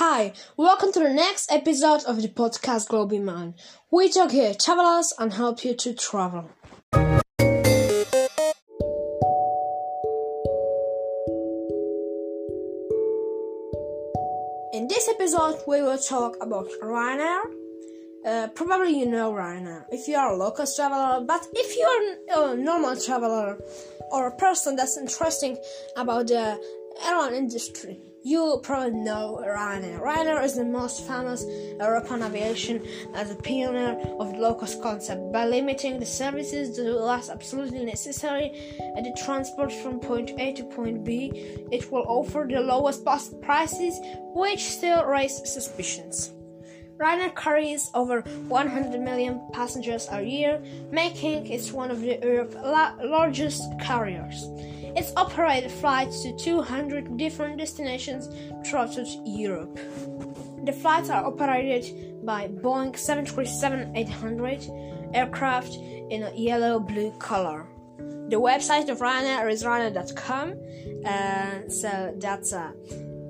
Hi, welcome to the next episode of the podcast Global Man. We talk here travelers and help you to travel. In this episode, we will talk about Ryanair. Uh, probably you know Ryanair if you are a local traveler, but if you're a normal traveler or a person that's interesting about the airline industry, you probably know Ryanair. Ryanair is the most famous European aviation as a pioneer of the low-cost concept by limiting the services to the last absolutely necessary at the transport from point A to point B. It will offer the lowest possible prices, which still raise suspicions. Ryanair carries over 100 million passengers a year, making it one of the Europe's la- largest carriers. It's operated flights to 200 different destinations throughout Europe. The flights are operated by Boeing 737-800 aircraft in a yellow-blue color. The website of Ryanair is ryanair.com, uh, so that's uh,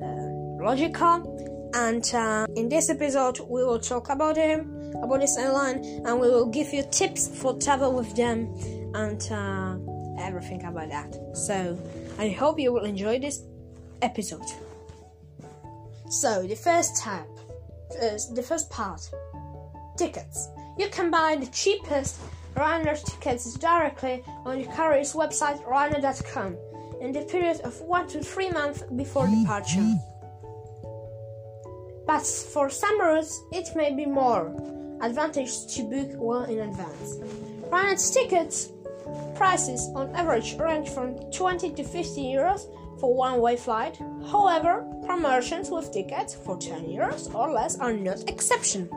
uh, logical. And uh, in this episode, we will talk about him, about this airline, and we will give you tips for travel with them and uh, everything about that. So, I hope you will enjoy this episode. So, the first tab, is the first part tickets. You can buy the cheapest Ryanair tickets directly on the carrier's website ryanair.com in the period of 1 to 3 months before departure. But for some routes, it may be more advantageous to book well in advance. Ryanair's tickets prices on average range from 20 to 50 euros for one way flight. However, promotions with tickets for 10 euros or less are not exception.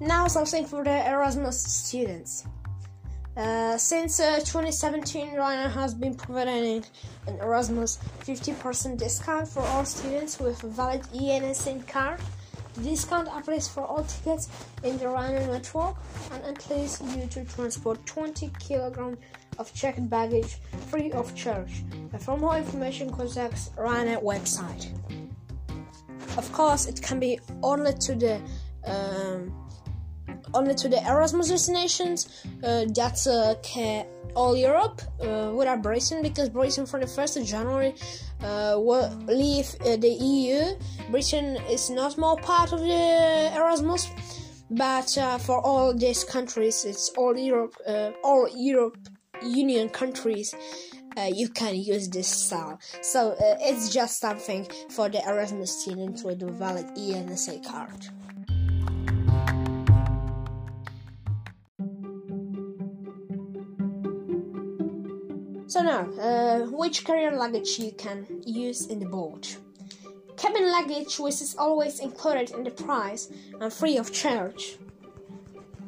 Now something for the Erasmus students. Uh, since uh, 2017, Ryanair has been providing an Erasmus 50% discount for all students with a valid ENSN card. The discount applies for all tickets in the Ryanair network and entitles you to transport 20 kilograms of checked baggage free of charge. For more information, contact Ryanair website. Of course, it can be only to the um, only to the Erasmus destinations. Uh, that's uh, all Europe uh, without Britain because Britain for the 1st of January uh, will leave uh, the EU. Britain is not more part of the Erasmus, but for all these countries, it's all Europe, all Europe Union countries. Uh, you can use this style. So uh, it's just something for the Erasmus students with a valid ENSA card. Now, uh, which carrier luggage you can use in the boat? Cabin luggage, which is always included in the price and free of charge,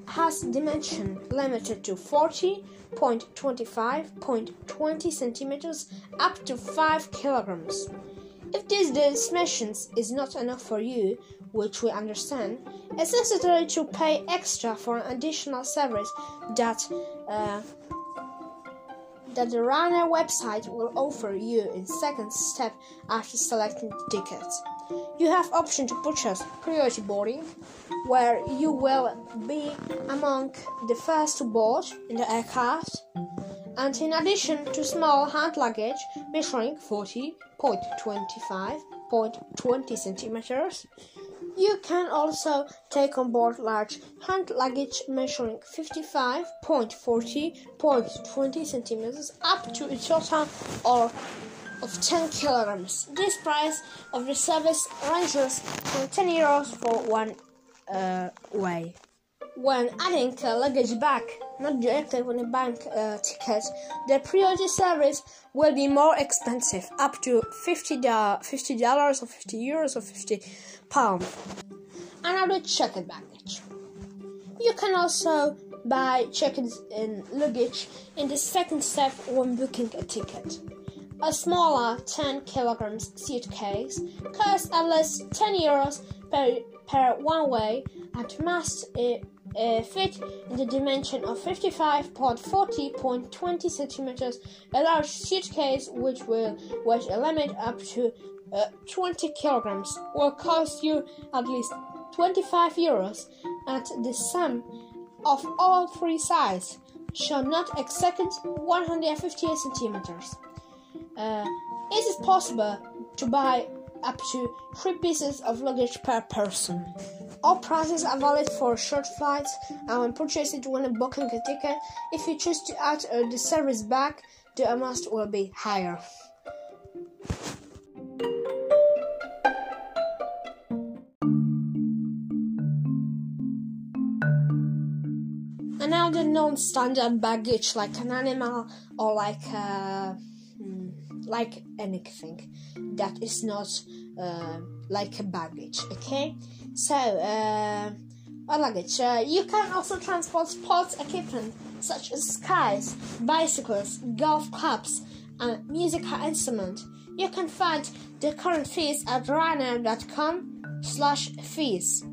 has dimension limited to 40.25.20 centimeters up to 5 kilograms. If these dimensions is not enough for you, which we understand, it's necessary to pay extra for an additional service that uh, that the Ryanair website will offer you in second step after selecting the ticket. You have option to purchase priority boarding, where you will be among the first to board in the aircraft, and in addition to small hand luggage measuring 40.25.20 centimeters, you can also take on board large hand luggage measuring 55.40.20 centimeters up to a total of, of 10 kilograms. This price of the service ranges from 10 euros for one uh, way. When adding a luggage back, not directly on the bank uh, ticket, the priority service will be more expensive, up to $50, $50 or 50 euros or 50 pounds. Another checked baggage. You can also buy checked in luggage in the second step when booking a ticket. A smaller 10 kilograms suitcase costs at least 10 euros per, per one way and must uh, fit in the dimension of 55.40.20 centimeters. A large suitcase, which will weigh a limit up to uh, 20 kilograms, will cost you at least 25 euros, and the sum of all three sizes shall not exceed 150 centimeters. Uh, it is possible to buy up to three pieces of luggage per person. All prices are valid for short flights and when purchased when booking a ticket. If you choose to add uh, the service back, the amount will be higher. Another non-standard baggage, like an animal or like uh, hmm, like anything that is not uh, like a baggage. Okay, so uh, luggage. Uh, you can also transport sports equipment such as skis, bicycles, golf clubs, and musical instrument. You can find the current fees at ryanair.com slash fees.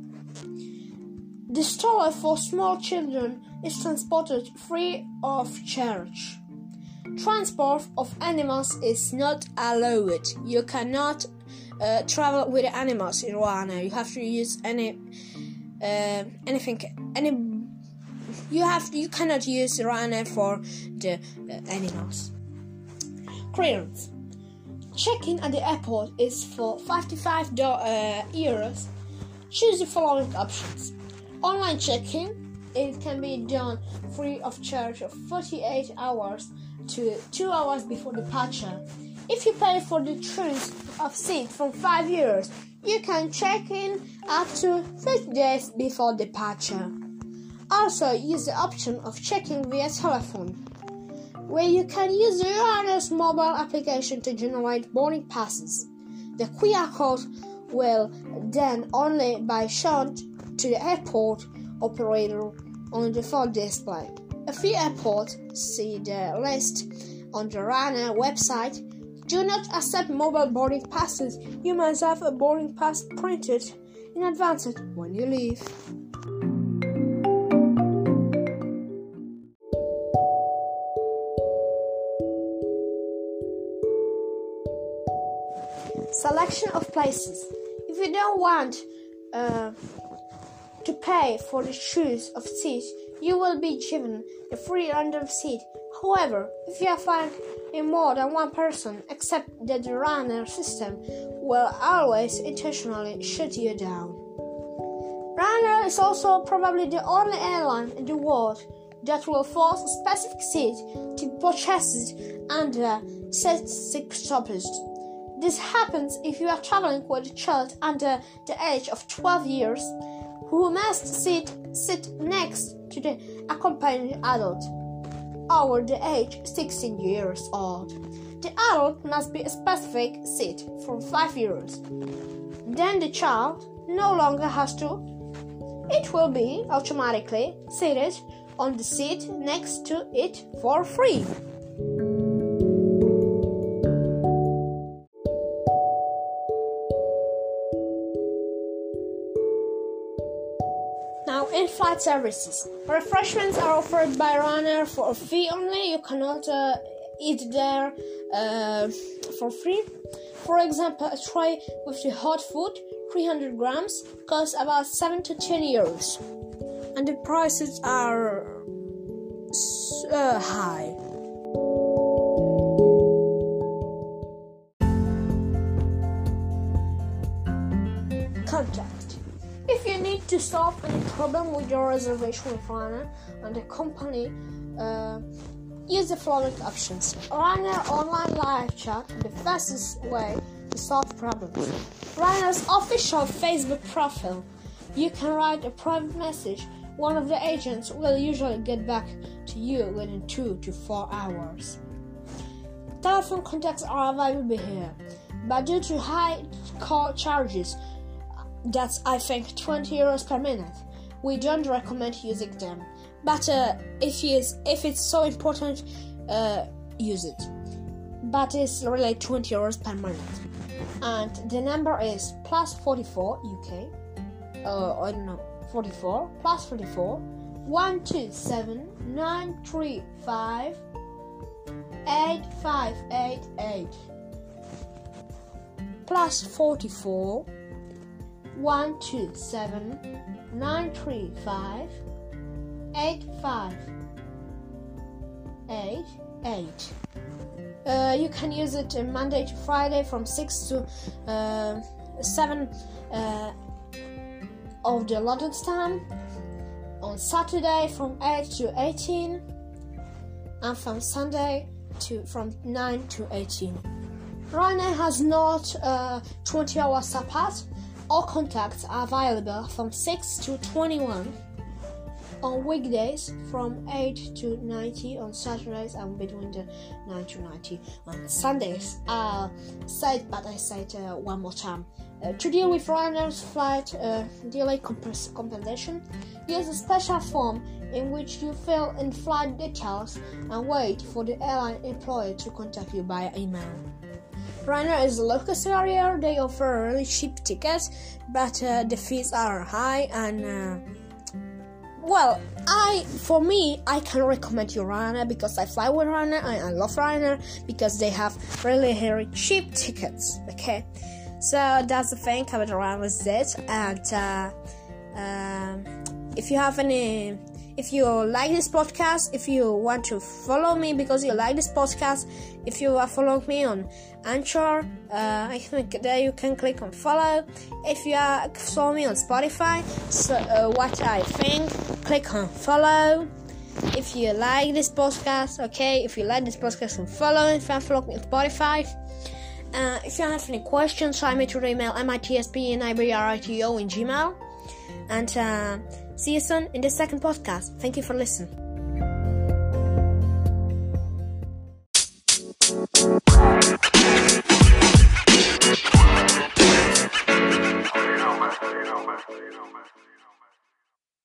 The stroller for small children is transported free of charge. Transport of animals is not allowed. You cannot uh, travel with animals in Ryanair. You have to use any uh, anything any. You have you cannot use Ryanair for the uh, animals. Clearance. Check-in at the airport is for 55 uh, euros. Choose the following options. Online check-in. It can be done free of charge of 48 hours to 2 hours before departure. If you pay for the choice of seat from 5 years, you can check in up to 30 days before departure. Also, use the option of checking via telephone, where you can use the Ryanair's mobile application to generate boarding passes. The QR code will then only be shown to the airport operator on the phone display. A few airports see the list on the Ryanair website do not accept mobile boarding passes. You must have a boarding pass printed in advance when you leave. Selection of places. If you don't want uh, to pay for the choice of seats, you will be given a free random seat. However, if you flying in more than one person, except that the Ryanair system will always intentionally shut you down. Ryanair is also probably the only airline in the world that will force a specific seat to be purchased under set stoppage. This happens if you are traveling with a child under the age of 12 years who must sit, sit next to the accompanying adult over the age 16 years old. The adult must be a specific seat for 5 years. Then the child no longer has to. It will be automatically seated on the seat next to it for free. Now, in-flight services. Refreshments are offered by Ryanair for a fee only. You cannot uh, eat there uh, for free. For example, a tray with the hot food, 300 grams, costs about 7 to 10 euros. And the prices are uh, high. Contact. If you need to solve any problem with your reservation with Ryanair and the company, uh, use the following options. Ryanair online live chat, the fastest way to solve problems. Ryanair's official Facebook profile. You can write a private message. One of the agents will usually get back to you within two to four hours. Telephone contacts are available here, but due to high call charges, that's I think 20 euros per minute. We don't recommend using them, but uh, if it's if it's so important, uh, use it. But it's really 20 euros per minute, and the number is plus 44 UK. Uh, I don't know 44 plus 44 127 935 8588 plus 44 127 935 8588 uh, you can use it Monday to Friday from 6 to uh, 7 uh, of the London time, on Saturday from 8 to 18, and from Sunday to from 9 to 18. Ryanair has not uh, 20 hour support. All contacts are available from 6 to 21 on weekdays from 8 to 90 on Saturdays and between the 9 to 90 on Sundays. Uh, said, but I said uh, one more time. Uh, to deal with Ryanair's flight uh, delay comp- compensation, use a special form in which you fill in flight details and wait for the airline employee to contact you by email. Ryanair is a local carrier. They offer really cheap tickets, but uh, the fees are high and uh, well, I for me I can recommend you Ryanair because I fly with Ryanair. I, I love Ryanair because they have really very cheap tickets. Okay, so that's the thing about Ryanair is it. And uh, um, if you have any if you like this podcast, if you want to follow me because you like this podcast, if you are following me on Anchor, uh, I think there you can click on follow. If you are following me on Spotify, so uh, what I think, click on follow. If you like this podcast, okay. If you like this podcast, follow. If you follow me on Spotify. Uh, if you have any questions, send me to email mitsp in gmail. And uh, See you soon in the second podcast. Thank you for listening.